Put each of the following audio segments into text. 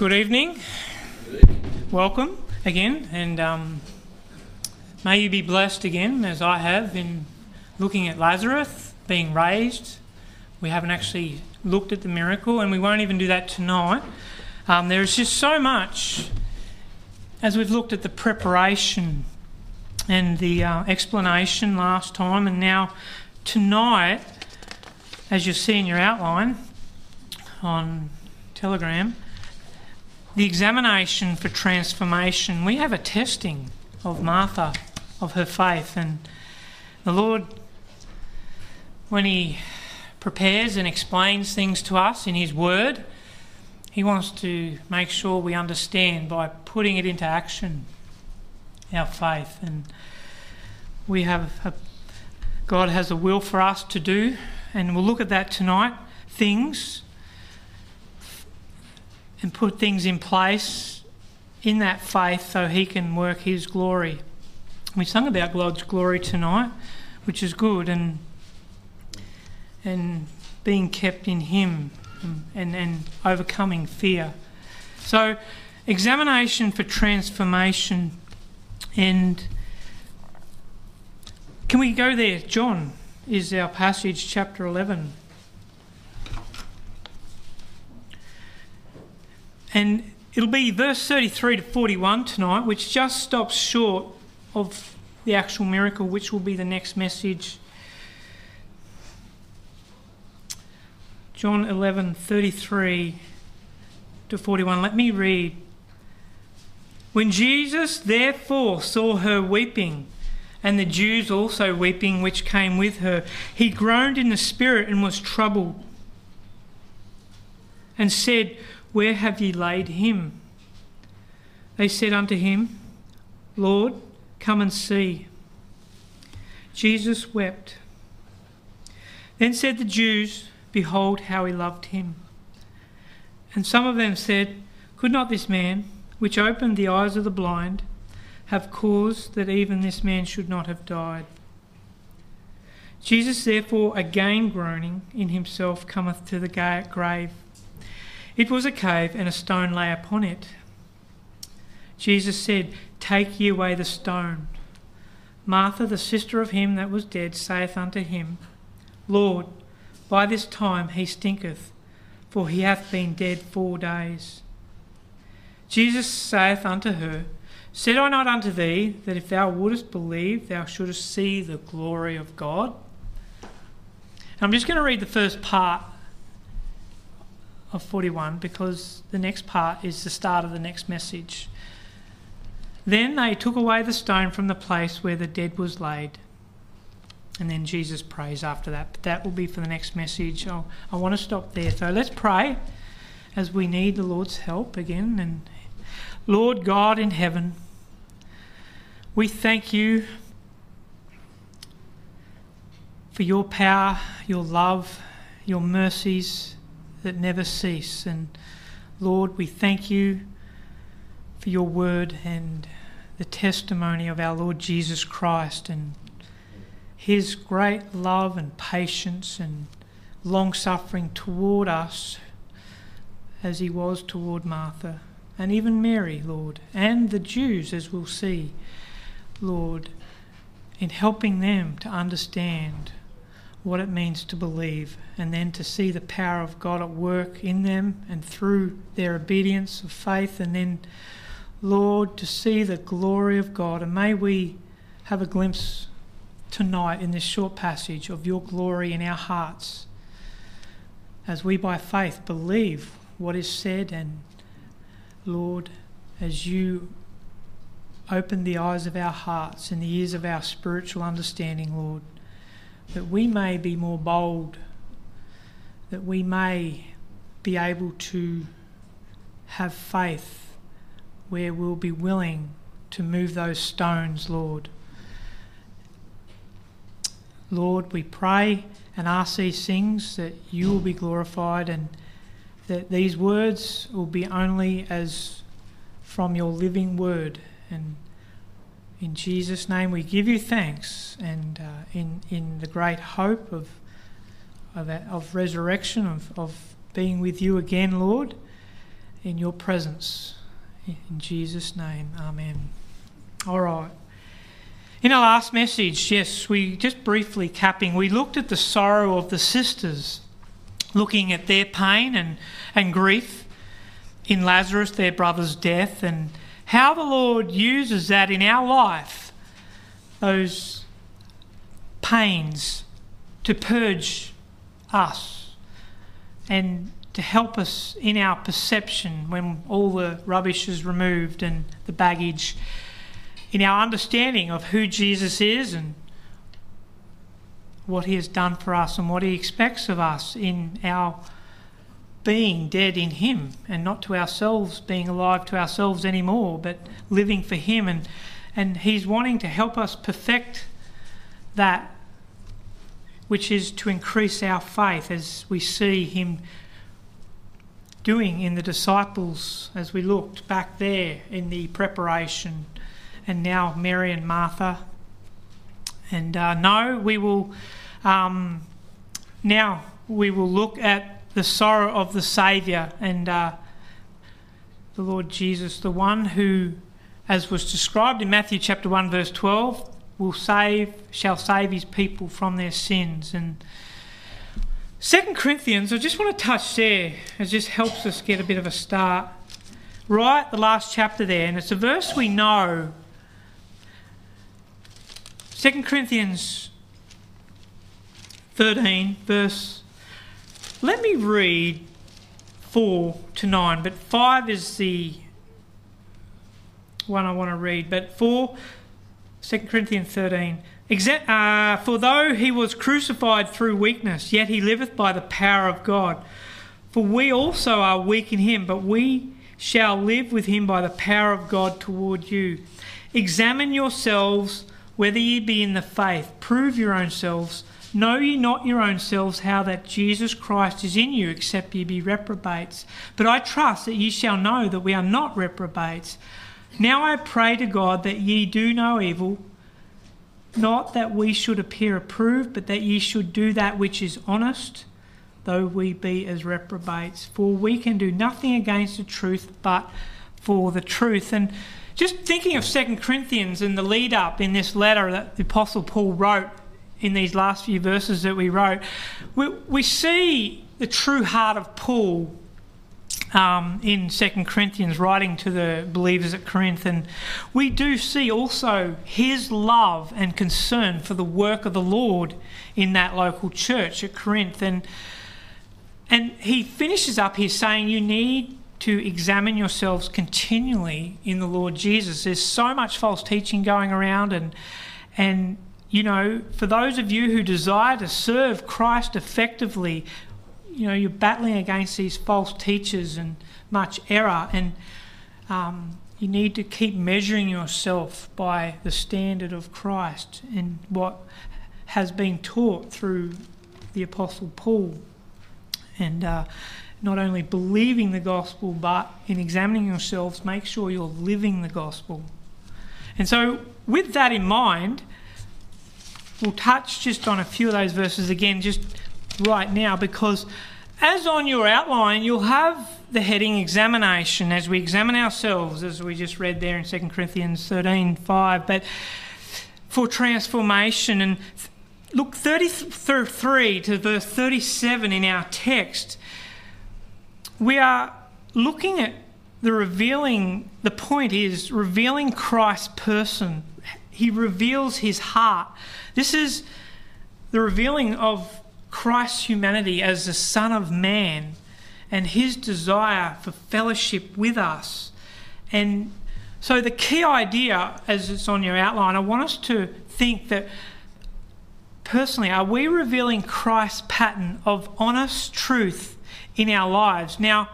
Good evening. Welcome again, and um, may you be blessed again as I have in looking at Lazarus being raised. We haven't actually looked at the miracle, and we won't even do that tonight. Um, there is just so much as we've looked at the preparation and the uh, explanation last time, and now tonight, as you'll see in your outline on Telegram the examination for transformation, we have a testing of Martha, of her faith. And the Lord, when He prepares and explains things to us in His Word, He wants to make sure we understand by putting it into action our faith. And we have, a, God has a will for us to do, and we'll look at that tonight. Things and put things in place in that faith so He can work His glory. We sung about God's glory tonight, which is good, and and being kept in Him and, and, and overcoming fear. So, examination for transformation, and can we go there? John is our passage, chapter 11. And it'll be verse 33 to 41 tonight, which just stops short of the actual miracle, which will be the next message. John 11 33 to 41. Let me read. When Jesus therefore saw her weeping, and the Jews also weeping which came with her, he groaned in the spirit and was troubled, and said, where have ye laid him? They said unto him, Lord, come and see. Jesus wept. Then said the Jews, Behold how he loved him. And some of them said, Could not this man, which opened the eyes of the blind, have caused that even this man should not have died? Jesus, therefore, again groaning in himself, cometh to the grave. It was a cave, and a stone lay upon it. Jesus said, Take ye away the stone. Martha, the sister of him that was dead, saith unto him, Lord, by this time he stinketh, for he hath been dead four days. Jesus saith unto her, Said I not unto thee that if thou wouldest believe, thou shouldest see the glory of God? I'm just going to read the first part of 41 because the next part is the start of the next message. Then they took away the stone from the place where the dead was laid. And then Jesus prays after that. But that will be for the next message. I'll, I want to stop there. So let's pray as we need the Lord's help again. And Lord God in heaven, we thank you for your power, your love, your mercies that never cease. And Lord, we thank you for your word and the testimony of our Lord Jesus Christ and his great love and patience and long suffering toward us as he was toward Martha and even Mary, Lord, and the Jews, as we'll see, Lord, in helping them to understand what it means to believe, and then to see the power of God at work in them and through their obedience of faith, and then, Lord, to see the glory of God. And may we have a glimpse tonight in this short passage of your glory in our hearts as we by faith believe what is said, and Lord, as you open the eyes of our hearts and the ears of our spiritual understanding, Lord that we may be more bold, that we may be able to have faith where we'll be willing to move those stones, Lord. Lord, we pray and ask these things that you will be glorified and that these words will be only as from your living word and in Jesus' name, we give you thanks, and uh, in in the great hope of of, of resurrection, of, of being with you again, Lord. in your presence. In Jesus' name, amen. All right. In our last message, yes, we just briefly capping, we looked at the sorrow of the sisters, looking at their pain and, and grief in Lazarus, their brother's death, and how the Lord uses that in our life, those pains, to purge us and to help us in our perception when all the rubbish is removed and the baggage, in our understanding of who Jesus is and what he has done for us and what he expects of us in our being dead in him and not to ourselves being alive to ourselves anymore but living for him and and he's wanting to help us perfect that which is to increase our faith as we see him doing in the disciples as we looked back there in the preparation, and now Mary and Martha. And uh, no, we will um, now we will look at the sorrow of the Saviour and uh, the Lord Jesus, the one who, as was described in Matthew chapter one verse twelve, will save shall save his people from their sins and Second Corinthians, I just want to touch there. It just helps us get a bit of a start. Right, the last chapter there, and it's a verse we know. Second Corinthians 13, verse. Let me read 4 to 9, but 5 is the one I want to read. But 4, 2 Corinthians 13. Uh, for though he was crucified through weakness, yet he liveth by the power of God. For we also are weak in him, but we shall live with him by the power of God toward you. Examine yourselves whether ye be in the faith. Prove your own selves. Know ye not your own selves how that Jesus Christ is in you, except ye be reprobates. But I trust that ye shall know that we are not reprobates. Now I pray to God that ye do no evil not that we should appear approved, but that ye should do that which is honest, though we be as reprobates. For we can do nothing against the truth, but for the truth. And just thinking of Second Corinthians and the lead up in this letter that the Apostle Paul wrote in these last few verses that we wrote, we, we see the true heart of Paul um, in Second Corinthians, writing to the believers at Corinth, and we do see also his love and concern for the work of the Lord in that local church at Corinth, and and he finishes up here saying, "You need." To examine yourselves continually in the Lord Jesus. There's so much false teaching going around, and and you know, for those of you who desire to serve Christ effectively, you know, you're battling against these false teachers and much error, and um, you need to keep measuring yourself by the standard of Christ and what has been taught through the Apostle Paul. And uh, not only believing the gospel, but in examining yourselves, make sure you're living the gospel. And so, with that in mind, we'll touch just on a few of those verses again, just right now because as on your outline, you'll have the heading examination as we examine ourselves, as we just read there in 2 Corinthians 13 5. But for transformation, and look, 33 to verse 37 in our text, we are looking at the revealing, the point is revealing Christ's person. He reveals his heart. This is the revealing of Christ's humanity as the Son of Man and his desire for fellowship with us. And so, the key idea, as it's on your outline, I want us to think that personally, are we revealing Christ's pattern of honest truth in our lives? Now,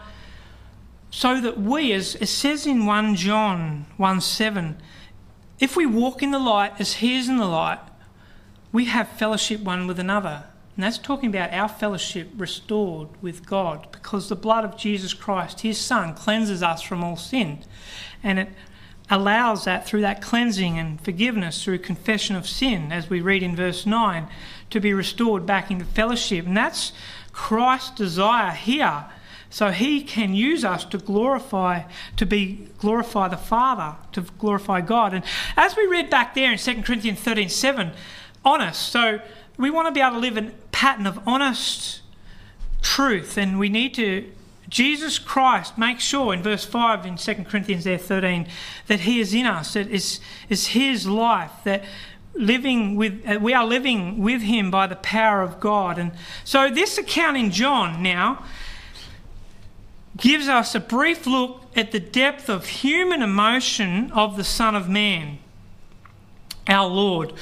so that we, as it says in 1 John 1 7, if we walk in the light as he is in the light, we have fellowship one with another. And that's talking about our fellowship restored with God because the blood of Jesus Christ, his Son, cleanses us from all sin. And it allows that through that cleansing and forgiveness through confession of sin, as we read in verse 9, to be restored back into fellowship. And that's Christ's desire here. So he can use us to glorify, to be glorify the Father, to glorify God. And as we read back there in 2 Corinthians 13 7, honest. So we want to be able to live a pattern of honest truth, and we need to. Jesus Christ makes sure in verse 5 in 2 Corinthians there 13 that he is in us, that is, is his life, that living with uh, we are living with him by the power of God. And so this account in John now gives us a brief look at the depth of human emotion of the Son of Man, our Lord.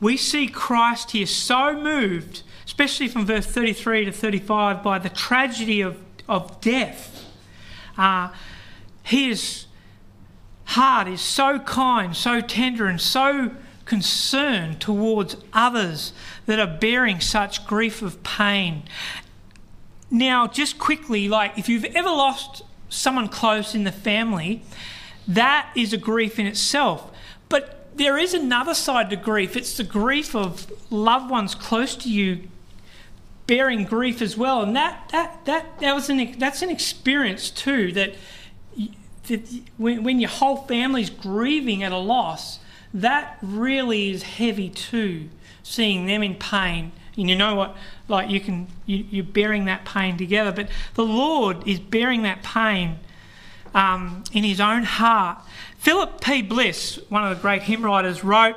We see Christ here so moved, especially from verse 33 to 35, by the tragedy of, of death. Uh, his heart is so kind, so tender, and so concerned towards others that are bearing such grief of pain. Now, just quickly, like if you've ever lost someone close in the family, that is a grief in itself. But there is another side to grief. It's the grief of loved ones close to you bearing grief as well, and that that that that was an that's an experience too. That, that when, when your whole family's grieving at a loss, that really is heavy too. Seeing them in pain and you know what? Like you can, you, you're bearing that pain together. But the Lord is bearing that pain um, in His own heart. Philip P. Bliss, one of the great hymn writers, wrote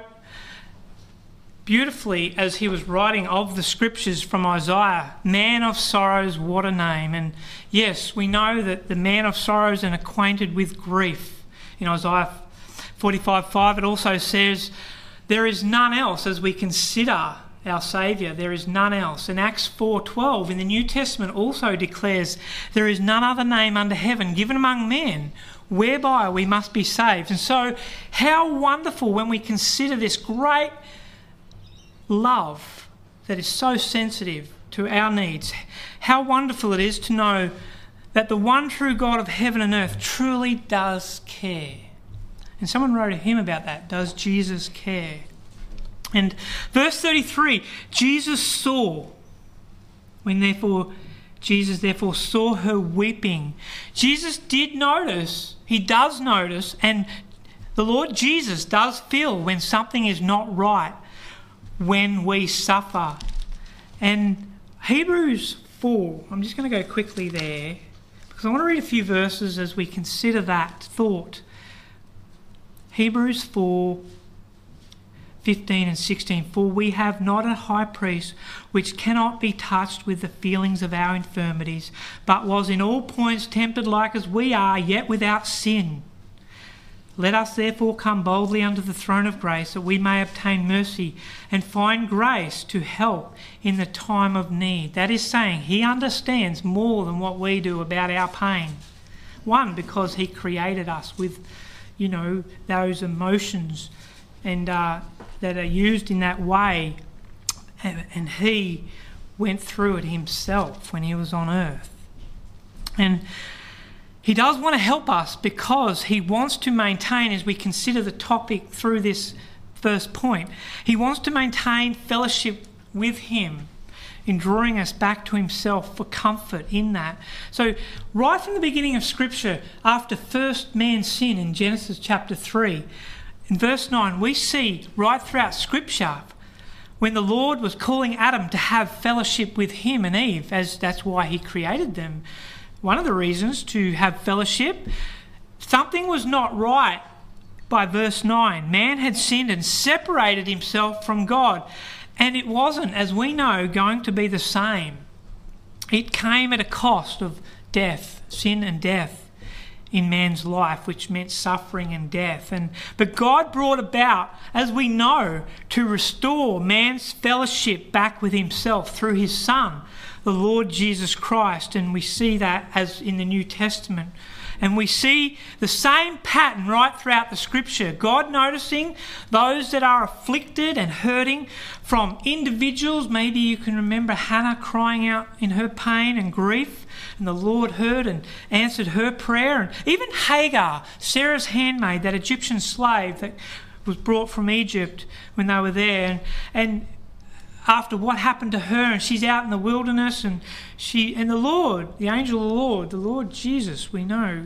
beautifully as he was writing of the scriptures from Isaiah Man of sorrows, what a name. And yes, we know that the man of sorrows and acquainted with grief. In Isaiah 45 5, it also says, There is none else as we consider our Saviour. There is none else. And Acts 4:12 in the New Testament also declares there is none other name under heaven given among men whereby we must be saved. And so how wonderful when we consider this great love that is so sensitive to our needs. How wonderful it is to know that the one true God of heaven and earth truly does care. And someone wrote a hymn about that. Does Jesus care? And verse 33 Jesus saw, when therefore Jesus therefore saw her weeping. Jesus did notice, he does notice, and the Lord Jesus does feel when something is not right, when we suffer. And Hebrews 4, I'm just going to go quickly there because I want to read a few verses as we consider that thought. Hebrews 4 15 and 16 For we have not a high priest which cannot be touched with the feelings of our infirmities, but was in all points tempted like as we are, yet without sin. Let us therefore come boldly unto the throne of grace that we may obtain mercy and find grace to help in the time of need. That is saying, He understands more than what we do about our pain. One, because He created us with, you know, those emotions and uh, that are used in that way, and he went through it himself when he was on earth. And he does want to help us because he wants to maintain, as we consider the topic through this first point, he wants to maintain fellowship with him in drawing us back to himself for comfort in that. So, right from the beginning of Scripture, after first man's sin in Genesis chapter 3, in verse 9, we see right throughout Scripture when the Lord was calling Adam to have fellowship with him and Eve, as that's why he created them. One of the reasons to have fellowship, something was not right by verse 9. Man had sinned and separated himself from God, and it wasn't, as we know, going to be the same. It came at a cost of death, sin and death in man's life, which meant suffering and death. And but God brought about, as we know, to restore man's fellowship back with himself through his Son, the Lord Jesus Christ. And we see that as in the New Testament. And we see the same pattern right throughout the scripture. God noticing those that are afflicted and hurting from individuals. Maybe you can remember Hannah crying out in her pain and grief, and the Lord heard and answered her prayer. And even Hagar, Sarah's handmaid, that Egyptian slave that was brought from Egypt when they were there. And, and after what happened to her, and she's out in the wilderness, and she and the Lord, the angel of the Lord, the Lord Jesus, we know,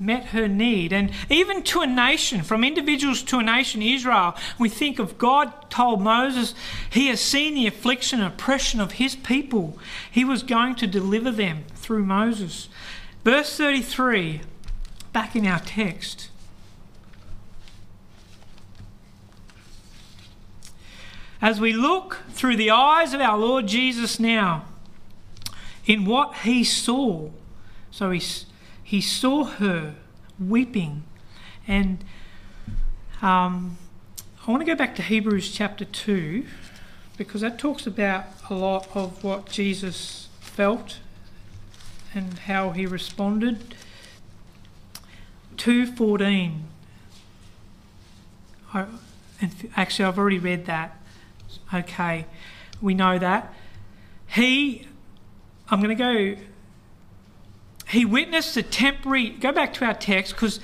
met her need. And even to a nation, from individuals to a nation, Israel, we think of God told Moses he has seen the affliction and oppression of his people. He was going to deliver them through Moses. Verse 33, back in our text. As we look through the eyes of our Lord Jesus now, in what he saw, so he, he saw her weeping. And um, I want to go back to Hebrews chapter 2 because that talks about a lot of what Jesus felt and how he responded. 2.14. I, actually, I've already read that. Okay, we know that. He, I'm going to go, he witnessed the temporary, go back to our text, because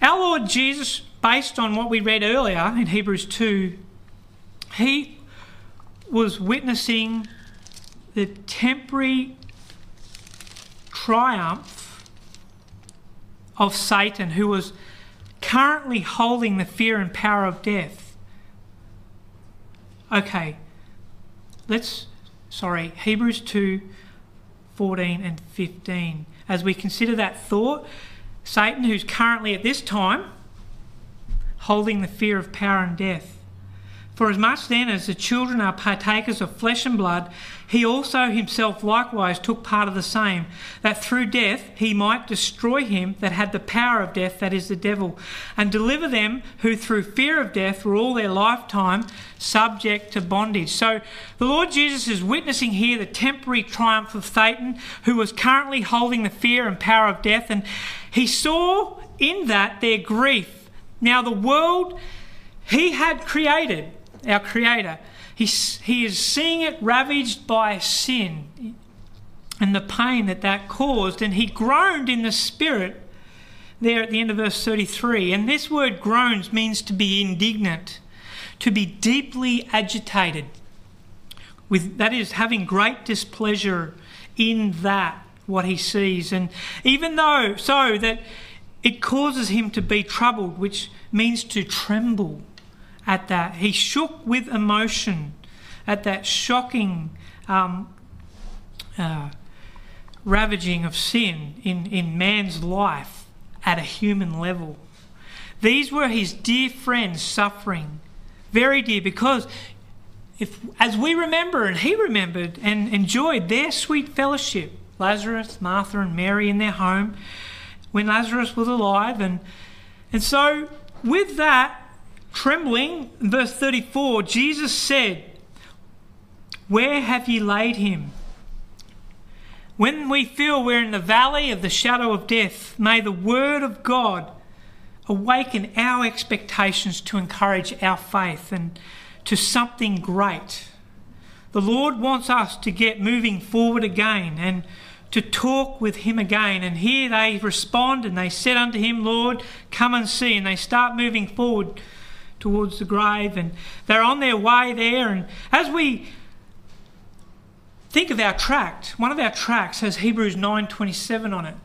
our Lord Jesus, based on what we read earlier in Hebrews 2, he was witnessing the temporary triumph of Satan, who was currently holding the fear and power of death. Okay, let's, sorry, Hebrews 2 14 and 15. As we consider that thought, Satan, who's currently at this time holding the fear of power and death, for as much then as the children are partakers of flesh and blood, he also himself likewise took part of the same, that through death he might destroy him that had the power of death, that is the devil, and deliver them who through fear of death were all their lifetime subject to bondage. So the Lord Jesus is witnessing here the temporary triumph of Satan, who was currently holding the fear and power of death, and he saw in that their grief. Now, the world he had created our Creator. He, he is seeing it ravaged by sin and the pain that that caused, and he groaned in the spirit there at the end of verse 33. And this word groans means to be indignant, to be deeply agitated, with that is having great displeasure in that what he sees. And even though so that it causes him to be troubled, which means to tremble at that. He shook with emotion at that shocking um, uh, ravaging of sin in, in man's life at a human level. These were his dear friends suffering, very dear, because if, as we remember and he remembered and enjoyed their sweet fellowship, Lazarus, Martha, and Mary in their home when Lazarus was alive, and and so with that Trembling, verse 34, Jesus said, Where have ye laid him? When we feel we're in the valley of the shadow of death, may the word of God awaken our expectations to encourage our faith and to something great. The Lord wants us to get moving forward again and to talk with Him again. And here they respond and they said unto Him, Lord, come and see. And they start moving forward towards the grave, and they're on their way there. And as we think of our tract, one of our tracts has Hebrews 9:27 on it.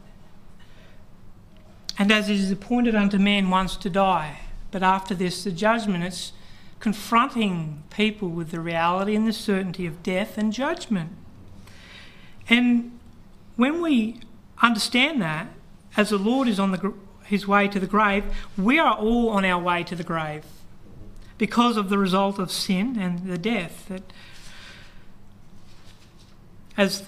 And as it is appointed unto man once to die, but after this the judgment, it's confronting people with the reality and the certainty of death and judgment. And when we understand that, as the Lord is on the, his way to the grave, we are all on our way to the grave because of the result of sin and the death. That as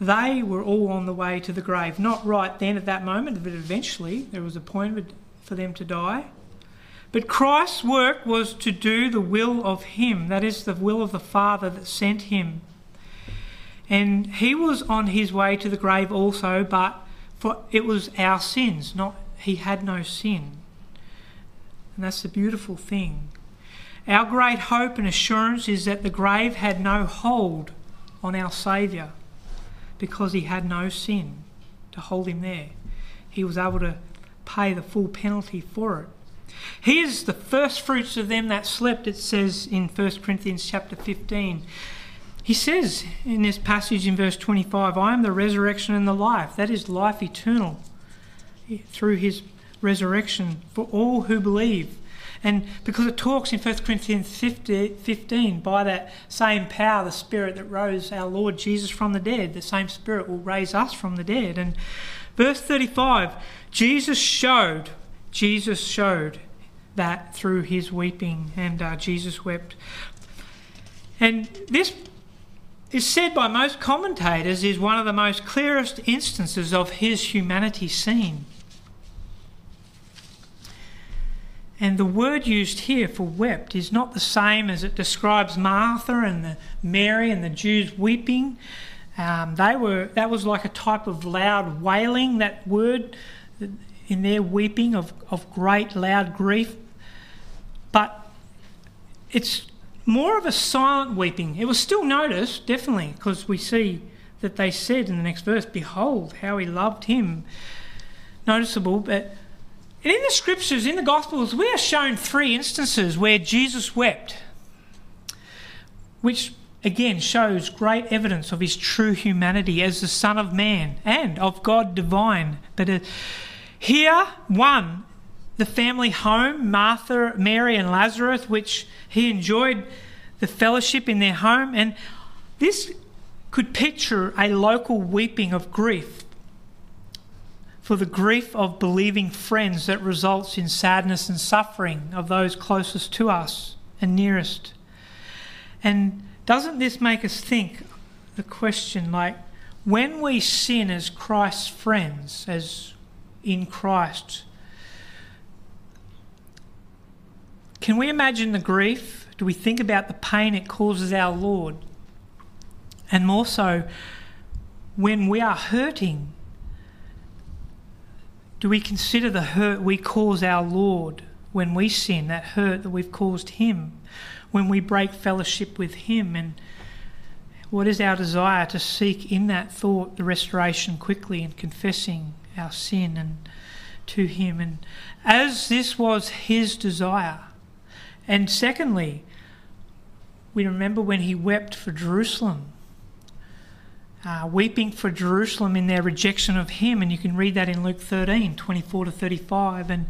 they were all on the way to the grave, not right then at that moment, but eventually there was a point for them to die. But Christ's work was to do the will of Him, that is, the will of the Father that sent Him. And He was on His way to the grave also, but for it was our sins, not He had no sin. And that's the beautiful thing. Our great hope and assurance is that the grave had no hold on our Saviour because he had no sin to hold him there. He was able to pay the full penalty for it. He is the first fruits of them that slept, it says in 1 Corinthians chapter 15. He says in this passage in verse 25, I am the resurrection and the life. That is life eternal through his resurrection for all who believe. And because it talks in 1 Corinthians 15, by that same power, the Spirit that rose our Lord Jesus from the dead, the same Spirit will raise us from the dead. And verse 35, Jesus showed, Jesus showed that through his weeping, and uh, Jesus wept. And this is said by most commentators is one of the most clearest instances of his humanity seen. And the word used here for wept is not the same as it describes Martha and the Mary and the Jews weeping. Um, they were that was like a type of loud wailing. That word in their weeping of, of great loud grief, but it's more of a silent weeping. It was still noticed, definitely, because we see that they said in the next verse, "Behold, how he loved him." Noticeable, but and in the scriptures, in the Gospels, we are shown three instances where Jesus wept, which again shows great evidence of his true humanity as the Son of Man and of God divine. But uh, here, one, the family home, Martha, Mary, and Lazarus, which he enjoyed the fellowship in their home, and this could picture a local weeping of grief for the grief of believing friends that results in sadness and suffering of those closest to us and nearest. And doesn't this make us think the question like, when we sin as Christ's friends, as in Christ, can we imagine the grief? Do we think about the pain it causes our Lord? And more so, when we are hurting do we consider the hurt we cause our Lord when we sin, that hurt that we've caused Him, when we break fellowship with Him? And what is our desire to seek in that thought the restoration quickly and confessing our sin and to Him? And as this was His desire, and secondly, we remember when He wept for Jerusalem uh, weeping for Jerusalem in their rejection of him. And you can read that in Luke 13 24 to 35. And,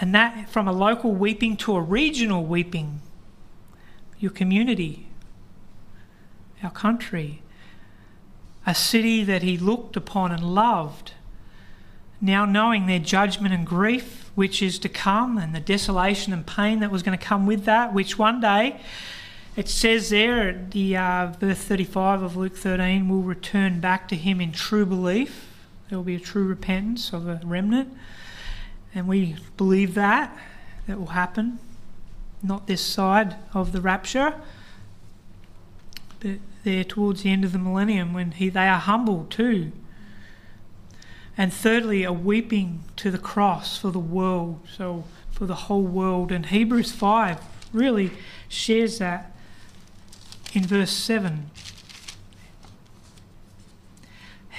and that from a local weeping to a regional weeping, your community, our country, a city that he looked upon and loved. Now, knowing their judgment and grief, which is to come, and the desolation and pain that was going to come with that, which one day it says there, at the uh, verse 35 of Luke 13, will return back to him in true belief. There will be a true repentance of a remnant. And we believe that. That will happen. Not this side of the rapture, but there towards the end of the millennium when he, they are humble too. And thirdly, a weeping to the cross for the world, so for the whole world. And Hebrews 5 really shares that in verse 7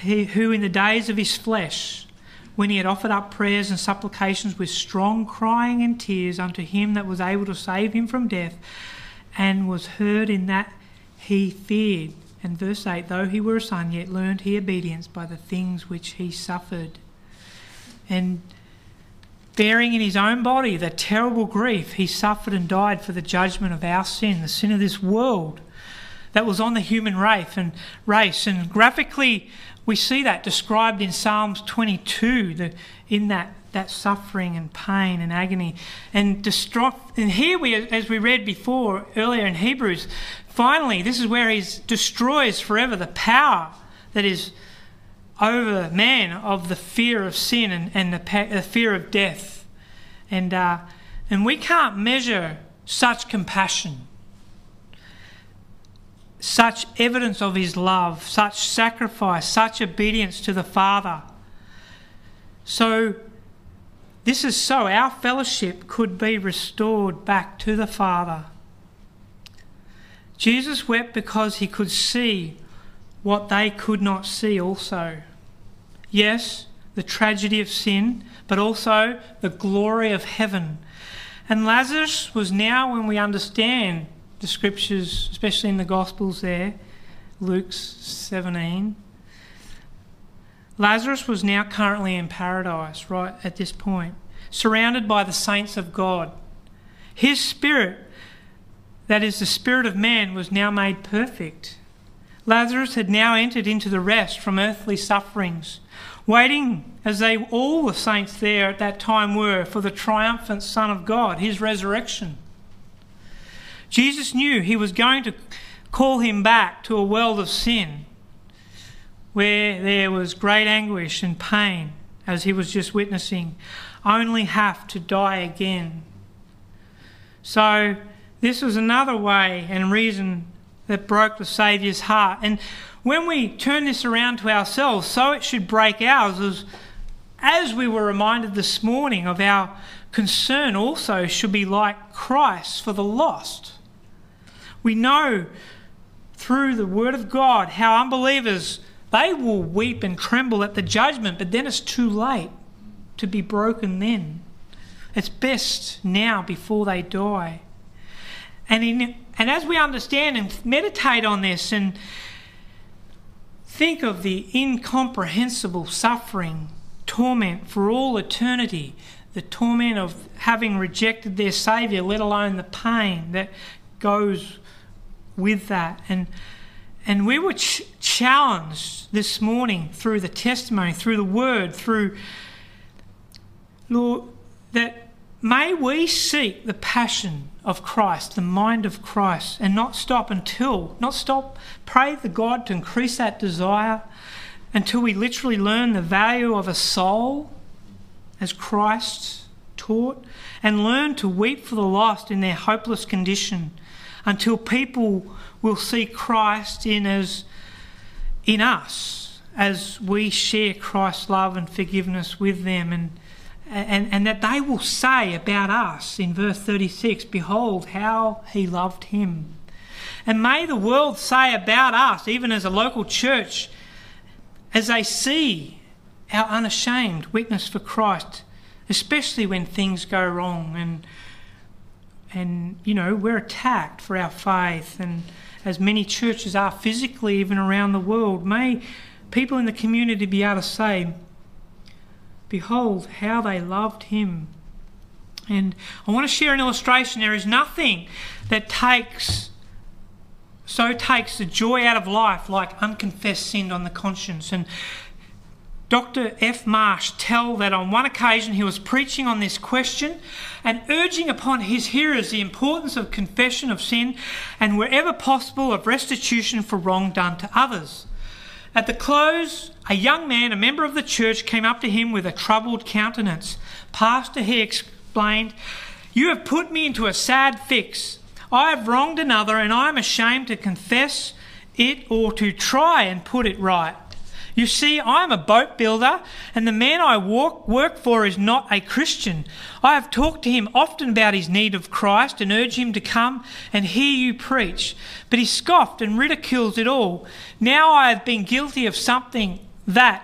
he, who in the days of his flesh, when he had offered up prayers and supplications with strong crying and tears unto him that was able to save him from death, and was heard in that he feared. And verse 8 Though he were a son, yet learned he obedience by the things which he suffered. And bearing in his own body the terrible grief, he suffered and died for the judgment of our sin, the sin of this world that was on the human race and race. And graphically, we see that described in Psalms 22, the, in that, that suffering and pain and agony. And, and here, we, as we read before earlier in Hebrews, finally, this is where he destroys forever the power that is over man of the fear of sin and, and the, the fear of death. And, uh, and we can't measure such compassion such evidence of his love, such sacrifice, such obedience to the Father. So, this is so our fellowship could be restored back to the Father. Jesus wept because he could see what they could not see, also. Yes, the tragedy of sin, but also the glory of heaven. And Lazarus was now, when we understand the scriptures, especially in the Gospels there, Luke's 17, Lazarus was now currently in paradise, right at this point, surrounded by the saints of God. His spirit, that is the spirit of man, was now made perfect. Lazarus had now entered into the rest from earthly sufferings, waiting as they all the saints there at that time were for the triumphant Son of God, his resurrection. Jesus knew he was going to call him back to a world of sin where there was great anguish and pain, as he was just witnessing, only have to die again. So, this was another way and reason that broke the Saviour's heart. And when we turn this around to ourselves, so it should break ours, as, as we were reminded this morning of our concern also should be like Christ for the lost. We know through the Word of God how unbelievers they will weep and tremble at the judgment, but then it's too late to be broken then. It's best now before they die. And, in, and as we understand and meditate on this and think of the incomprehensible suffering, torment for all eternity, the torment of having rejected their Saviour, let alone the pain that goes with that. And and we were ch- challenged this morning through the testimony, through the word, through, Lord, that may we seek the passion of Christ, the mind of Christ, and not stop until, not stop, pray the God to increase that desire until we literally learn the value of a soul as Christ taught, and learn to weep for the lost in their hopeless condition until people will see Christ in in us as we share Christ's love and forgiveness with them. And and, and that they will say about us in verse 36 behold how he loved him. And may the world say about us even as a local church as they see our unashamed witness for Christ especially when things go wrong and and you know we're attacked for our faith and as many churches are physically, even around the world. May people in the community be able to say, Behold, how they loved him. And I want to share an illustration. There is nothing that takes so takes the joy out of life like unconfessed sin on the conscience. And Dr. F. Marsh tell that on one occasion he was preaching on this question and urging upon his hearers the importance of confession of sin and wherever possible of restitution for wrong done to others. At the close, a young man, a member of the church, came up to him with a troubled countenance. Pastor, he explained, You have put me into a sad fix. I have wronged another and I am ashamed to confess it or to try and put it right. You see, I am a boat builder, and the man I walk, work for is not a Christian. I have talked to him often about his need of Christ and urged him to come and hear you preach, but he scoffed and ridicules it all. Now I have been guilty of something that,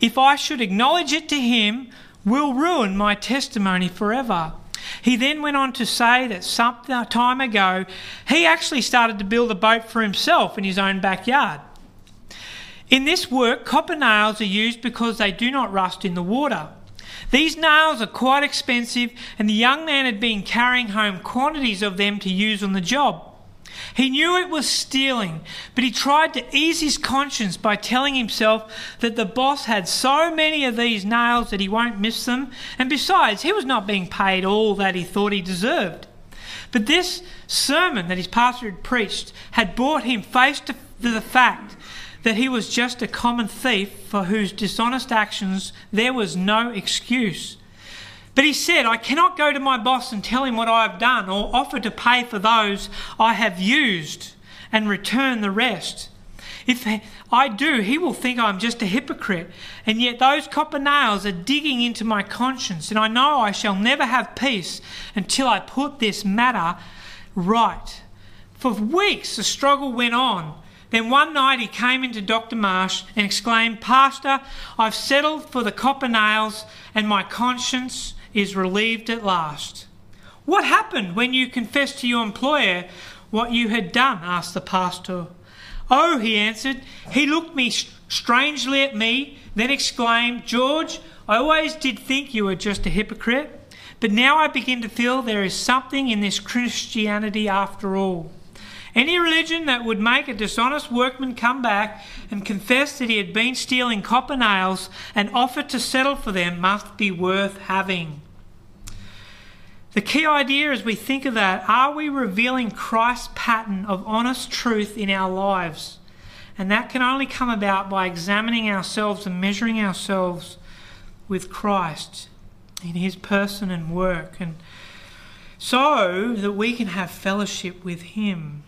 if I should acknowledge it to him, will ruin my testimony forever. He then went on to say that some time ago he actually started to build a boat for himself in his own backyard. In this work, copper nails are used because they do not rust in the water. These nails are quite expensive, and the young man had been carrying home quantities of them to use on the job. He knew it was stealing, but he tried to ease his conscience by telling himself that the boss had so many of these nails that he won't miss them, and besides, he was not being paid all that he thought he deserved. But this sermon that his pastor had preached had brought him face to the fact that he was just a common thief for whose dishonest actions there was no excuse. But he said, I cannot go to my boss and tell him what I have done or offer to pay for those I have used and return the rest. If I do, he will think I'm just a hypocrite. And yet those copper nails are digging into my conscience, and I know I shall never have peace until I put this matter right. For weeks the struggle went on Then one night he came into Dr. Marsh and exclaimed, Pastor, I've settled for the copper nails and my conscience is relieved at last. What happened when you confessed to your employer what you had done? asked the pastor. Oh, he answered. He looked me strangely at me, then exclaimed, George, I always did think you were just a hypocrite, but now I begin to feel there is something in this Christianity after all. Any religion that would make a dishonest workman come back and confess that he had been stealing copper nails and offer to settle for them must be worth having. The key idea as we think of that are we revealing Christ's pattern of honest truth in our lives? And that can only come about by examining ourselves and measuring ourselves with Christ in his person and work, and so that we can have fellowship with him.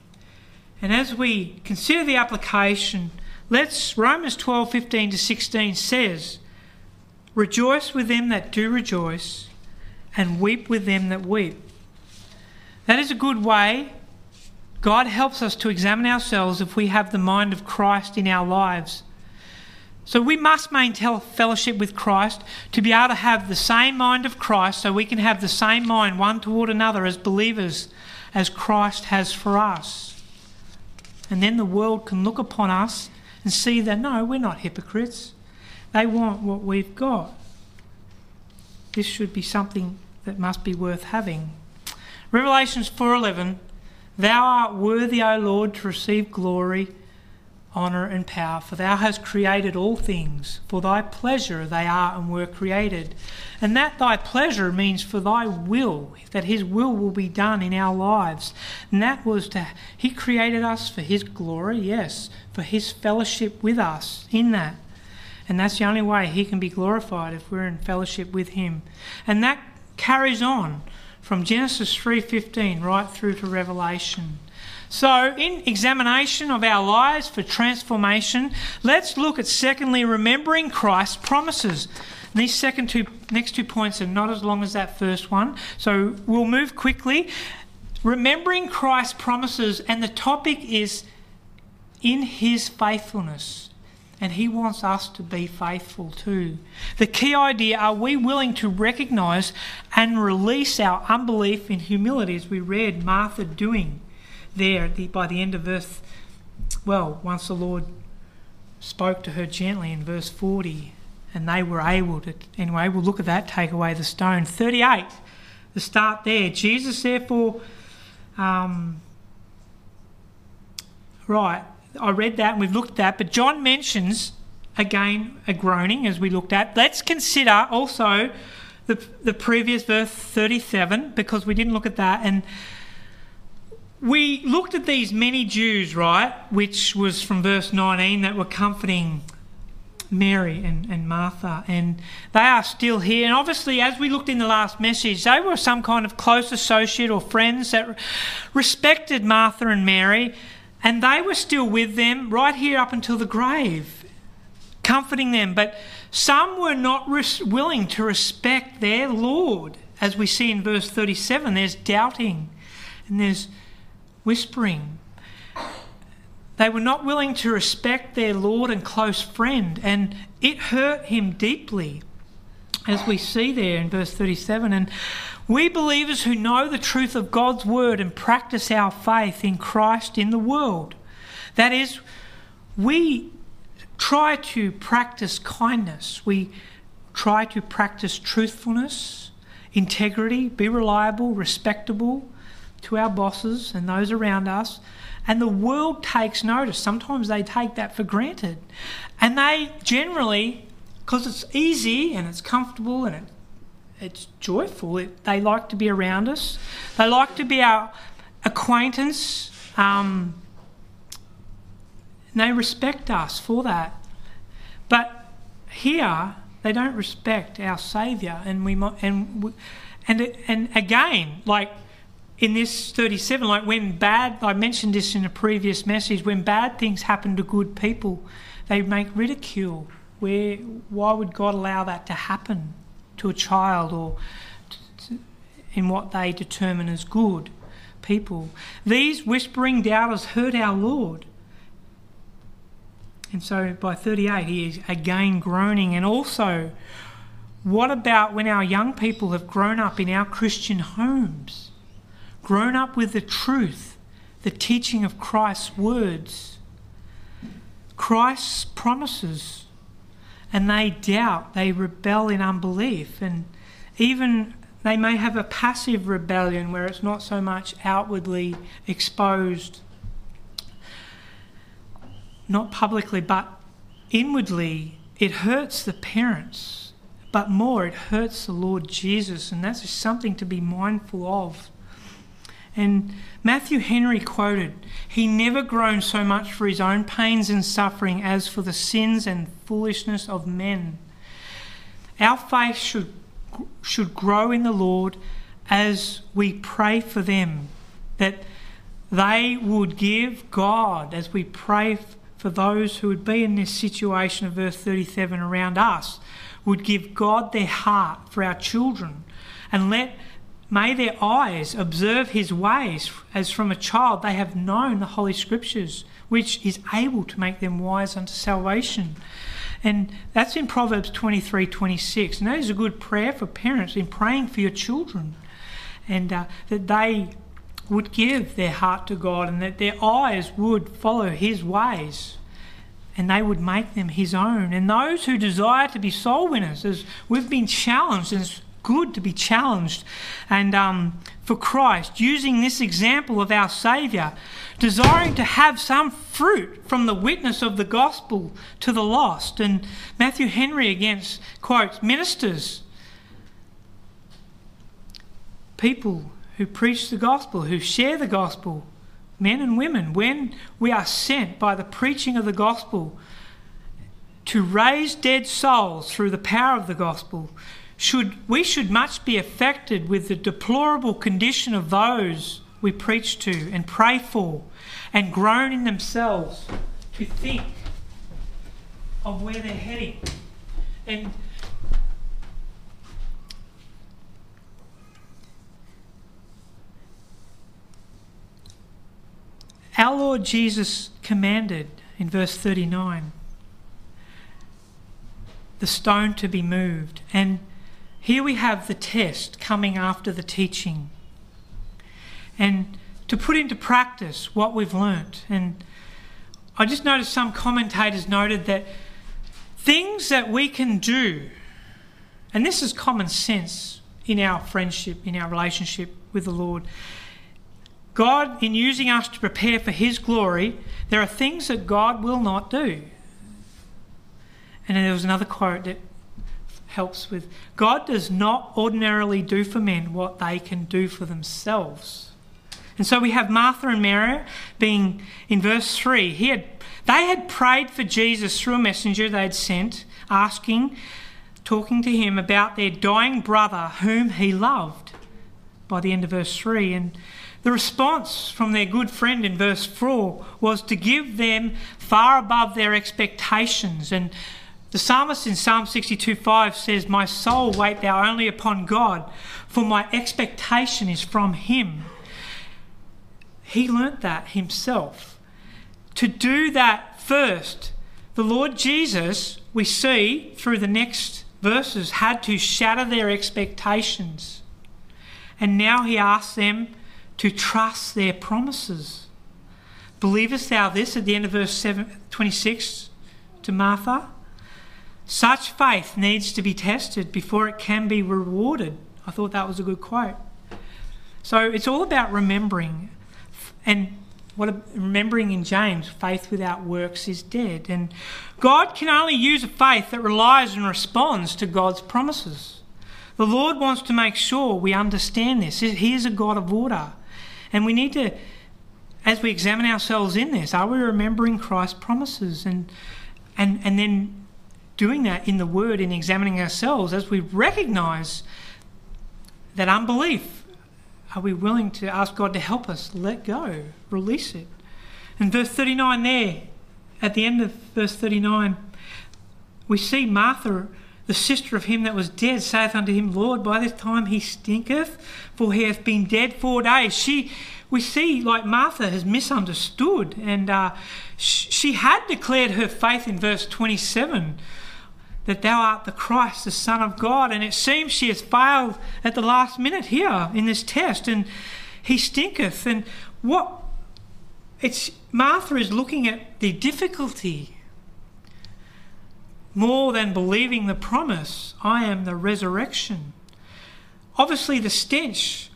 And as we consider the application, let's Romans 12 15 to 16 says, Rejoice with them that do rejoice, and weep with them that weep. That is a good way. God helps us to examine ourselves if we have the mind of Christ in our lives. So we must maintain fellowship with Christ to be able to have the same mind of Christ so we can have the same mind one toward another as believers as Christ has for us. And then the world can look upon us and see that no, we're not hypocrites. They want what we've got. This should be something that must be worth having. Revelations 4:11 Thou art worthy, O Lord, to receive glory honour, and power, for thou hast created all things. For thy pleasure they are and were created. And that thy pleasure means for thy will, that his will will be done in our lives. And that was to, he created us for his glory, yes, for his fellowship with us in that. And that's the only way he can be glorified if we're in fellowship with him. And that carries on from Genesis 3:15 right through to Revelation. So, in examination of our lives for transformation, let's look at secondly, remembering Christ's promises. These second two, next two points are not as long as that first one, so we'll move quickly. Remembering Christ's promises, and the topic is in his faithfulness. And he wants us to be faithful too. The key idea are we willing to recognize and release our unbelief in humility, as we read Martha doing? There the, by the end of verse, well, once the Lord spoke to her gently in verse 40, and they were able to, anyway, we'll look at that, take away the stone. 38, the start there. Jesus, therefore, um, right, I read that and we've looked at that, but John mentions again a groaning as we looked at. Let's consider also the, the previous verse 37 because we didn't look at that. And we looked at these many Jews, right, which was from verse 19, that were comforting Mary and, and Martha, and they are still here. And obviously, as we looked in the last message, they were some kind of close associate or friends that respected Martha and Mary, and they were still with them right here up until the grave, comforting them. But some were not res- willing to respect their Lord, as we see in verse 37. There's doubting, and there's whispering. They were not willing to respect their Lord and close friend, and it hurt him deeply, as we see there in verse 37. And we believers who know the truth of God's word and practice our faith in Christ in the world, that is, we try to practice kindness, we try to practice truthfulness, integrity, be reliable, respectable, to our bosses and those around us, and the world takes notice. Sometimes they take that for granted. And they generally, because it's easy and it's comfortable and it, it's joyful, it, they like to be around us. They like to be our acquaintance. Um, and they respect us for that. But here, they don't respect our Saviour, and we and and and again, like in this 37, like when bad, I mentioned this in a previous message, when bad things happen to good people, they make ridicule. Where, why would God allow that to happen to a child or in what they determine as good people? These whispering doubters hurt our Lord. And so by 38, he is again groaning. And also, what about when our young people have grown up in our Christian homes, grown up with the truth, the teaching of Christ's words, Christ's promises, and they doubt, they rebel in unbelief, and even they may have a passive rebellion where it's not so much outwardly exposed, not publicly, but inwardly. It hurts the parents, but more, it hurts the Lord Jesus, and that's something to be mindful of. And Matthew Henry quoted, He never groaned so much for his own pains and suffering as for the sins and foolishness of men. Our faith should, should grow in the Lord as we pray for them, that they would give God, as we pray for those who would be in this situation of verse 37 around us, would give God their heart for our children and let May their eyes observe his ways, as from a child they have known the Holy Scriptures, which is able to make them wise unto salvation. And that's in Proverbs 23 26. And that is a good prayer for parents in praying for your children. And uh, that they would give their heart to God and that their eyes would follow His ways and they would make them His own. And those who desire to be soul winners, as we've been challenged, and good to be challenged and um, for Christ, using this example of our Saviour, desiring to have some fruit from the witness of the gospel to the lost. And Matthew Henry against quotes ministers, people who preach the gospel, who share the gospel, men and women, when we are sent by the preaching of the gospel to raise dead souls through the power of the gospel, should, we should much be affected with the deplorable condition of those we preach to and pray for, and groan in themselves to think of where they're heading. And our Lord Jesus commanded in verse 39 the stone to be moved. And here we have the test coming after the teaching. And to put into practice what we've learnt. And I just noticed some commentators noted that things that we can do, and this is common sense in our friendship, in our relationship with the Lord. God, in using us to prepare for His glory, there are things that God will not do. And then there was another quote that helps with God does not ordinarily do for men what they can do for themselves. And so we have Martha and Mary being in verse 3. He had, they had prayed for Jesus through a messenger they had sent, asking, talking to him about their dying brother whom he loved by the end of verse 3. And the response from their good friend in verse 4 was to give them far above their expectations and the psalmist in Psalm 62 5 says, My soul, wait thou only upon God, for my expectation is from him. He learnt that himself. To do that first, the Lord Jesus, we see through the next verses, had to shatter their expectations. And now he asks them to trust their promises. Believest thou this at the end of verse 7, 26 to Martha? Such faith needs to be tested before it can be rewarded. I thought that was a good quote. So it's all about remembering. And what remembering in James, faith without works is dead. And God can only use a faith that relies and responds to God's promises. The Lord wants to make sure we understand this. He is a God of order. And we need to, as we examine ourselves in this, are we remembering Christ's promises? And, and, and then doing that in the Word, in examining ourselves, as we recognize that unbelief, are we willing to ask God to help us let go, release it? In verse 39, there, at the end of verse 39, we see Martha the sister of him that was dead, saith unto him, Lord, by this time he stinketh, for he hath been dead four days. She, we see, like Martha has misunderstood, and uh, sh- she had declared her faith in verse 27 that thou art the Christ, the Son of God, and it seems she has failed at the last minute here in this test, and he stinketh. And what it's Martha is looking at the difficulty more than believing the promise I am the resurrection. Obviously, the stench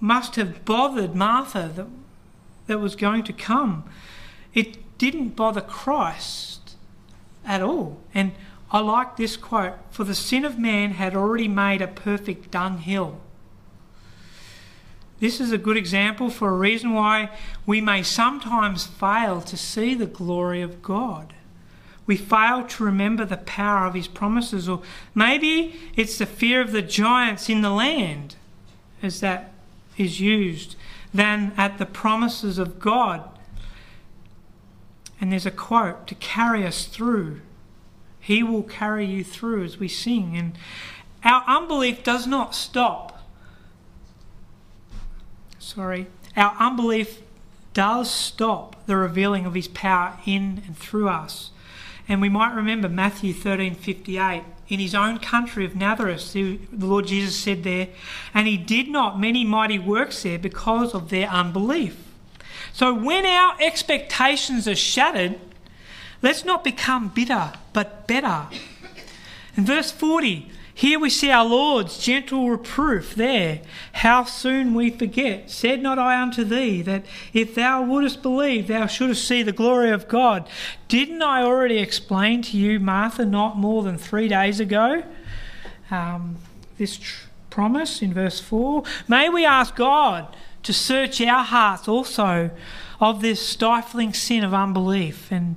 must have bothered Martha that, that was going to come. It didn't bother Christ at all. And I like this quote For the sin of man had already made a perfect dunghill. This is a good example for a reason why we may sometimes fail to see the glory of God we fail to remember the power of his promises, or maybe it's the fear of the giants in the land as that is used, than at the promises of God. And there's a quote to carry us through. He will carry you through as we sing. And our unbelief does not stop. Sorry. Our unbelief does stop the revealing of his power in and through us. And we might remember Matthew 13:58. In his own country of Nazareth, the Lord Jesus said there, and he did not many mighty works there because of their unbelief. So when our expectations are shattered, let's not become bitter, but better. In verse 40, here we see our Lord's gentle reproof there. How soon we forget. Said not I unto thee that if thou wouldest believe, thou shouldest see the glory of God? Didn't I already explain to you, Martha, not more than three days ago? Um, this tr- promise in verse 4. May we ask God to search our hearts also of this stifling sin of unbelief. And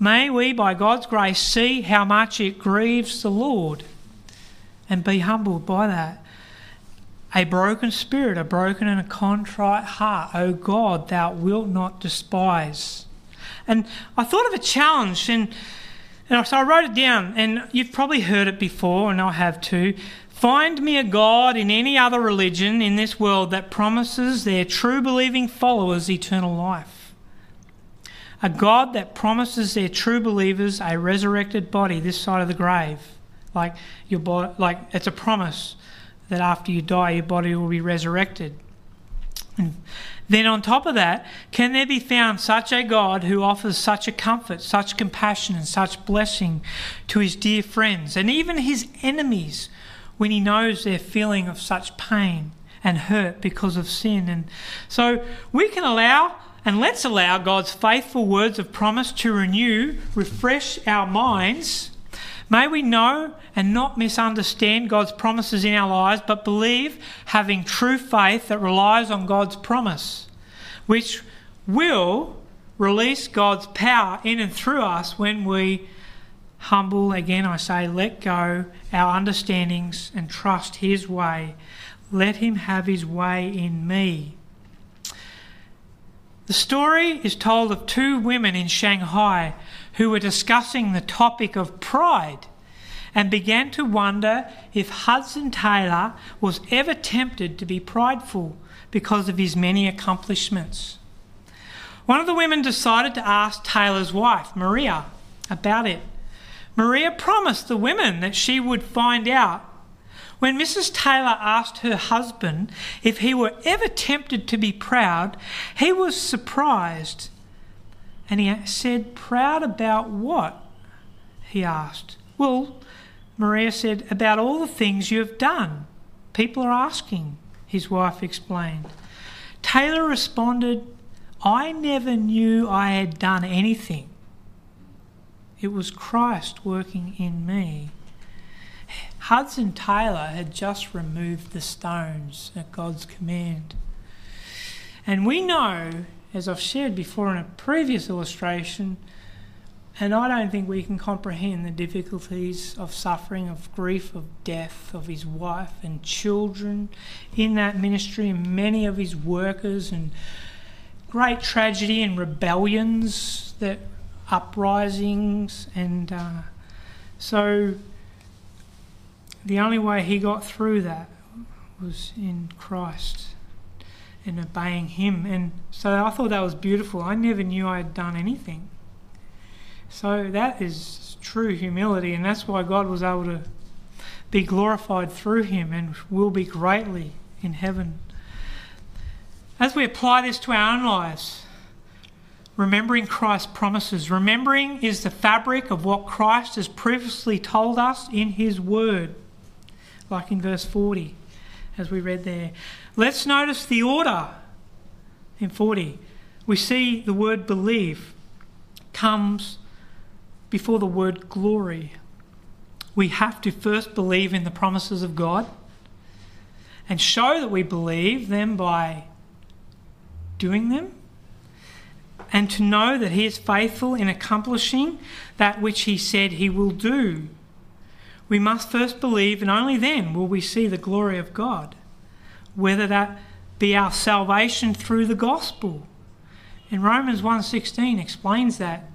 may we, by God's grace, see how much it grieves the Lord and be humbled by that. A broken spirit, a broken and a contrite heart, O God, thou wilt not despise. And I thought of a challenge, and, and so I wrote it down, and you've probably heard it before, and I have too. Find me a God in any other religion in this world that promises their true believing followers eternal life. A God that promises their true believers a resurrected body this side of the grave like your body, like it's a promise that after you die, your body will be resurrected. Then, on top of that, can there be found such a God who offers such a comfort, such compassion, and such blessing to his dear friends and even his enemies when he knows their feeling of such pain and hurt because of sin? And so we can allow and let's allow God's faithful words of promise to renew, refresh our minds May we know and not misunderstand God's promises in our lives, but believe, having true faith that relies on God's promise, which will release God's power in and through us when we humble, again I say, let go our understandings and trust His way. Let Him have His way in me. The story is told of two women in Shanghai who were discussing the topic of pride and began to wonder if Hudson Taylor was ever tempted to be prideful because of his many accomplishments. One of the women decided to ask Taylor's wife, Maria, about it. Maria promised the women that she would find out. When Mrs. Taylor asked her husband if he were ever tempted to be proud, he was surprised and he said, Proud about what? He asked. Well, Maria said, About all the things you have done. People are asking, his wife explained. Taylor responded, I never knew I had done anything. It was Christ working in me. Hudson Taylor had just removed the stones at God's command. And we know as I've shared before in a previous illustration, and I don't think we can comprehend the difficulties of suffering, of grief, of death, of his wife and children in that ministry, and many of his workers, and great tragedy and rebellions, that uprisings, and uh, So the only way he got through that was in Christ and obeying him. And so I thought that was beautiful. I never knew I had done anything. So that is true humility, and that's why God was able to be glorified through him and will be greatly in heaven. As we apply this to our own lives, remembering Christ's promises, remembering is the fabric of what Christ has previously told us in his word, like in verse 40, as we read there. Let's notice the order in 40. We see the word believe comes before the word glory. We have to first believe in the promises of God and show that we believe them by doing them and to know that He is faithful in accomplishing that which He said He will do. We must first believe, and only then will we see the glory of God, whether that be our salvation through the gospel. And Romans 1:16 explains that.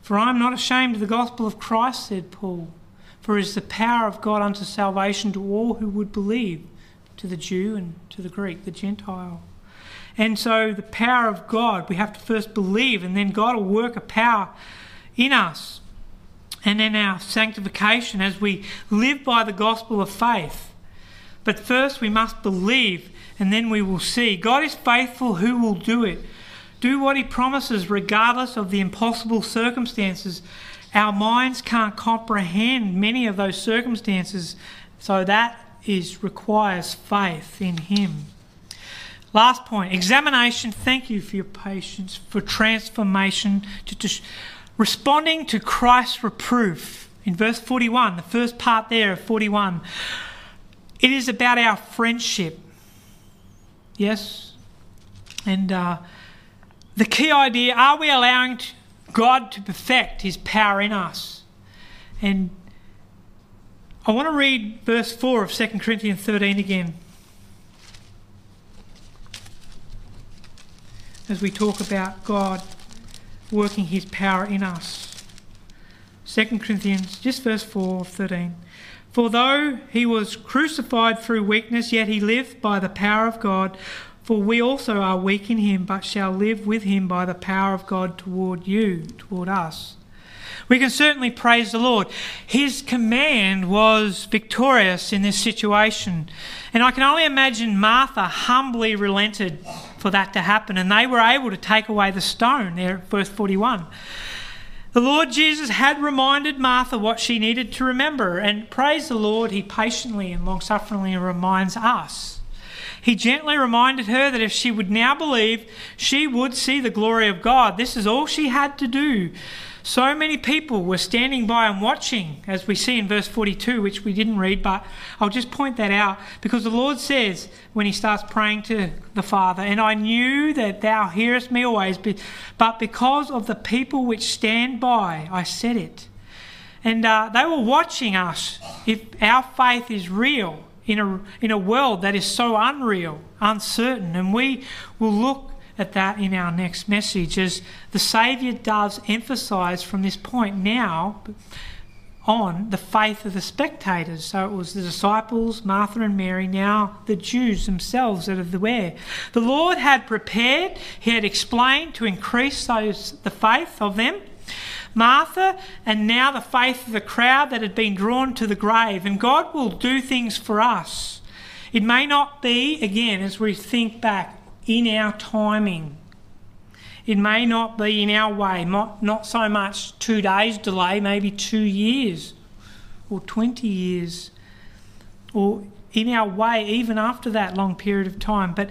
For I am not ashamed of the gospel of Christ, said Paul, for it is the power of God unto salvation to all who would believe, to the Jew and to the Greek, the Gentile. And so, the power of God, we have to first believe, and then God will work a power in us. And then our sanctification as we live by the gospel of faith. But first, we must believe, and then we will see. God is faithful, who will do it? Do what He promises, regardless of the impossible circumstances. Our minds can't comprehend many of those circumstances, so that is requires faith in Him. Last point examination. Thank you for your patience, for transformation, to, to responding to Christ's reproof. In verse 41, the first part there of 41, it is about our friendship. Yes? And uh, the key idea are we allowing God to perfect his power in us? And I want to read verse 4 of 2 Corinthians 13 again. As we talk about God working his power in us. 2 Corinthians, just verse 4 of 13. For though he was crucified through weakness, yet he lived by the power of God. For we also are weak in him, but shall live with him by the power of God toward you, toward us. We can certainly praise the Lord. His command was victorious in this situation. And I can only imagine Martha humbly relented for that to happen, and they were able to take away the stone there at verse 41. The Lord Jesus had reminded Martha what she needed to remember, and praise the Lord, He patiently and long sufferingly reminds us. He gently reminded her that if she would now believe, she would see the glory of God. This is all she had to do so many people were standing by and watching, as we see in verse 42, which we didn't read, but I'll just point that out because the Lord says when he starts praying to the Father, And I knew that thou hearest me always, but because of the people which stand by, I said it. And uh, they were watching us if our faith is real in a, in a world that is so unreal, uncertain, and we will look at that in our next message, as the Saviour does emphasise from this point now on the faith of the spectators. So it was the disciples, Martha and Mary, now the Jews themselves that are there. The Lord had prepared, He had explained to increase those the faith of them. Martha, and now the faith of the crowd that had been drawn to the grave. And God will do things for us. It may not be, again, as we think back, in our timing. It may not be in our way, not, not so much two days delay, maybe two years or 20 years, or in our way even after that long period of time. But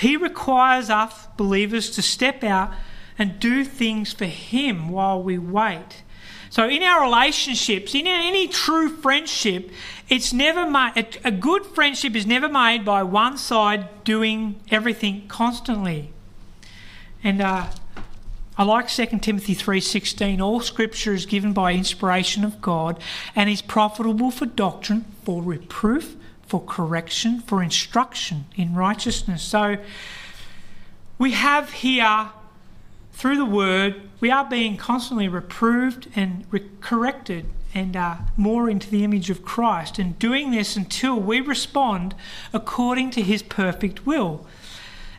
He requires us believers to step out and do things for Him while we wait. So in our relationships, in any true friendship, it's never made, a good friendship is never made by one side doing everything constantly. And uh, I like 2 Timothy 3:16 all scripture is given by inspiration of God and is profitable for doctrine, for reproof, for correction, for instruction in righteousness. So we have here through the word, we are being constantly reproved and re- corrected and uh, more into the image of Christ, and doing this until we respond according to His perfect will.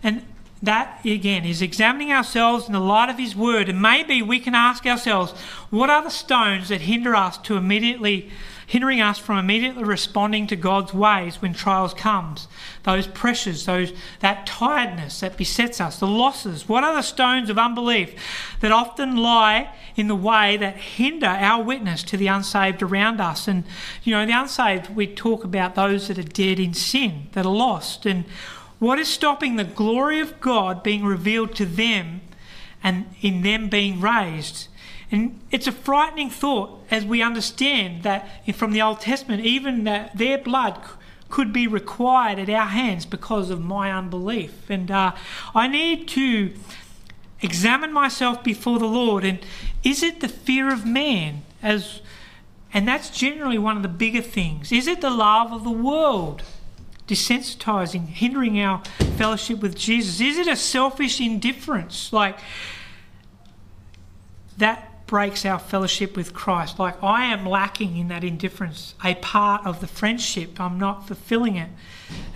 And that, again, is examining ourselves in the light of His Word. And maybe we can ask ourselves, what are the stones that hinder us to immediately hindering us from immediately responding to God's ways when trials comes. Those pressures, those that tiredness that besets us, the losses. What are the stones of unbelief that often lie in the way that hinder our witness to the unsaved around us? And you know, the unsaved, we talk about those that are dead in sin, that are lost, and what is stopping the glory of God being revealed to them and in them being raised? And it's a frightening thought as we understand that from the Old Testament, even that their blood could be required at our hands because of my unbelief. And uh, I need to examine myself before the Lord. And is it the fear of man? As and that's generally one of the bigger things. Is it the love of the world? Desensitizing, hindering our fellowship with Jesus? Is it a selfish indifference? Like that breaks our fellowship with Christ. Like I am lacking in that indifference, a part of the friendship. I'm not fulfilling it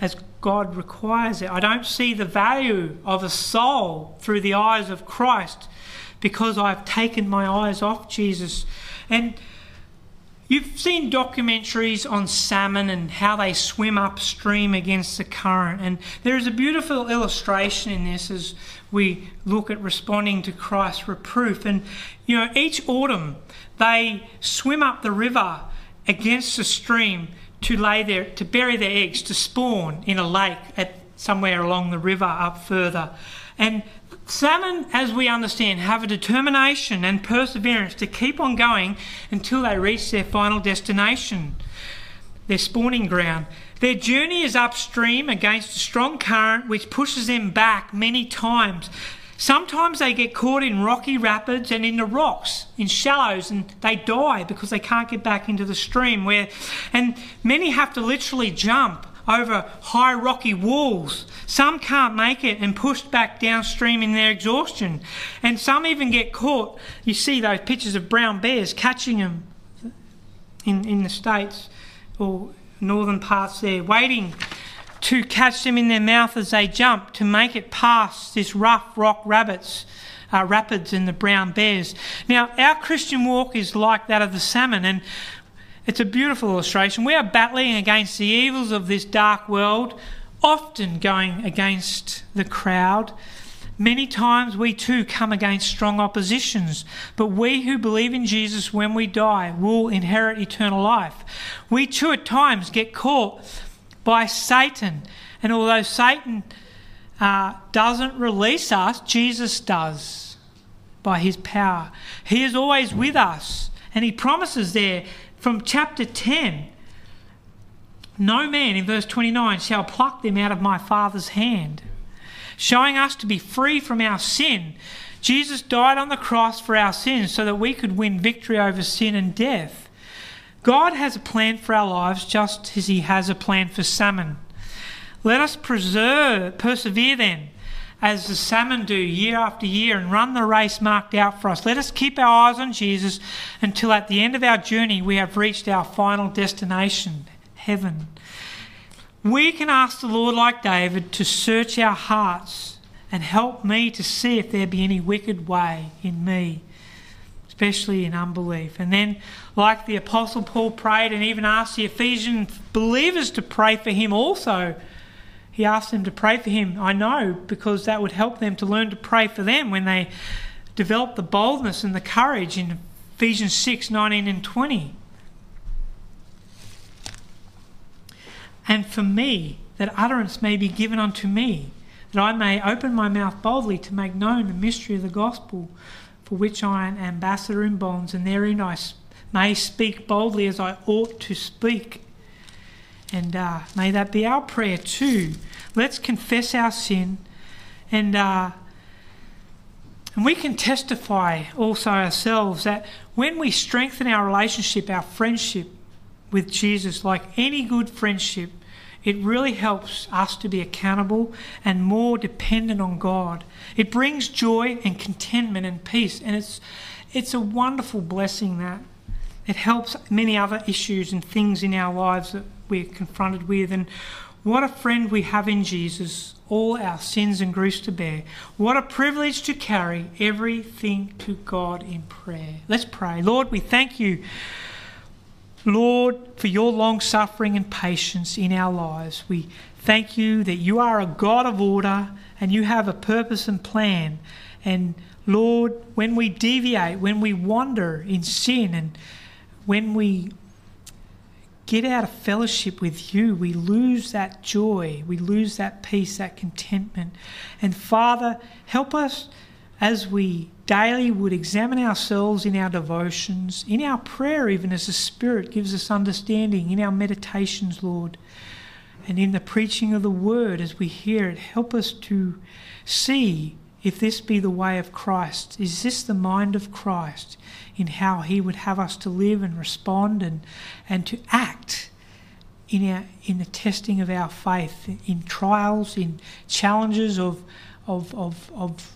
as God requires it. I don't see the value of a soul through the eyes of Christ because I've taken my eyes off Jesus. And You've seen documentaries on salmon and how they swim upstream against the current, and there is a beautiful illustration in this as we look at responding to Christ's reproof. And you know, each autumn they swim up the river against the stream to lay their to bury their eggs to spawn in a lake at somewhere along the river up further. And Salmon, as we understand, have a determination and perseverance to keep on going until they reach their final destination, their spawning ground. Their journey is upstream against a strong current which pushes them back many times. Sometimes they get caught in rocky rapids and in the rocks, in shallows, and they die because they can't get back into the stream. Where, and many have to literally jump over high rocky walls. Some can't make it and pushed back downstream in their exhaustion. And some even get caught. You see those pictures of brown bears catching them in, in the States or northern parts there, waiting to catch them in their mouth as they jump to make it past this rough rock rabbits. Uh, rapids and the brown bears. Now, our Christian walk is like that of the salmon, and it's a beautiful illustration. We are battling against the evils of this dark world, often going against the crowd. Many times we too come against strong oppositions, but we who believe in Jesus when we die will inherit eternal life. We too at times get caught by Satan, and although Satan uh, doesn't release us, Jesus does by his power. He is always with us, and he promises there from chapter 10 No man, in verse 29, shall pluck them out of my Father's hand, showing us to be free from our sin. Jesus died on the cross for our sins so that we could win victory over sin and death. God has a plan for our lives just as He has a plan for salmon. Let us preserve, persevere then as the salmon do year after year and run the race marked out for us. Let us keep our eyes on Jesus until at the end of our journey we have reached our final destination, heaven. We can ask the Lord, like David, to search our hearts and help me to see if there be any wicked way in me, especially in unbelief. And then, like the Apostle Paul prayed and even asked the Ephesian believers to pray for him also he asked them to pray for him. I know because that would help them to learn to pray for them when they develop the boldness and the courage in Ephesians 6 19 and 20. And for me, that utterance may be given unto me, that I may open my mouth boldly to make known the mystery of the gospel, for which I am ambassador in bonds, and therein I may speak boldly as I ought to speak. And uh, may that be our prayer too. Let's confess our sin and uh, and we can testify also ourselves that when we strengthen our relationship, our friendship with Jesus, like any good friendship, it really helps us to be accountable and more dependent on God. It brings joy and contentment and peace, and it's it's a wonderful blessing that it helps many other issues and things in our lives that we're confronted with. And what a friend we have in Jesus, all our sins and griefs to bear. What a privilege to carry everything to God in prayer. Let's pray. Lord, we thank you, Lord, for your long suffering and patience in our lives. We thank you that you are a God of order and you have a purpose and plan. And Lord, when we deviate, when we wander in sin, and when we get out of fellowship with you, we lose that joy, we lose that peace, that contentment. And Father, help us as we daily would examine ourselves in our devotions, in our prayer, even as the Spirit gives us understanding, in our meditations, Lord, and in the preaching of the Word as we hear it. Help us to see if this be the way of Christ. Is this the mind of Christ? in how He would have us to live and respond and, and to act in, our, in the testing of our faith, in trials, in challenges of, of, of, of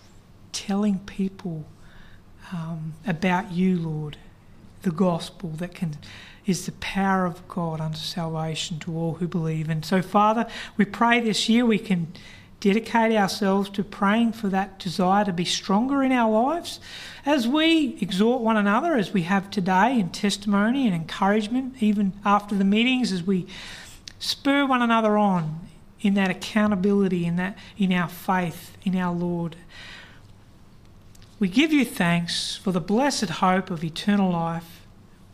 telling people um, about you, Lord, the gospel that can is the power of God unto salvation to all who believe. And so, Father, we pray this year we can dedicate ourselves to praying for that desire to be stronger in our lives as we exhort one another, as we have today in testimony and encouragement, even after the meetings, as we spur one another on in that accountability, in that in our faith in our Lord. We give you thanks for the blessed hope of eternal life.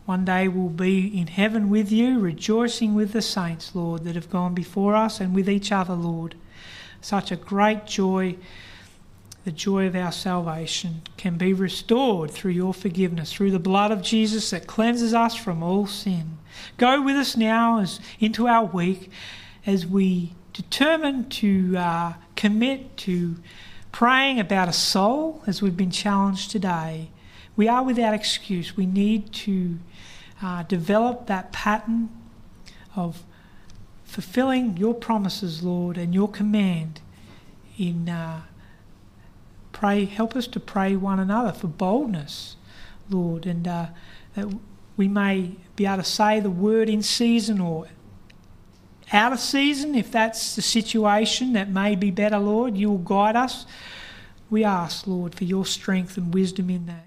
One day we'll be in heaven with you, rejoicing with the saints, Lord, that have gone before us and with each other, Lord such a great joy, the joy of our salvation, can be restored through your forgiveness, through the blood of Jesus that cleanses us from all sin. Go with us now as into our week as we determine to uh, commit to praying about a soul as we've been challenged today. We are without excuse. We need to uh, develop that pattern of fulfilling your promises, Lord, and your command in uh, pray. Help us to pray one another for boldness, Lord, and uh, that we may be able to say the word in season or out of season, if that's the situation that may be better, Lord. You will guide us. We ask, Lord, for your strength and wisdom in that.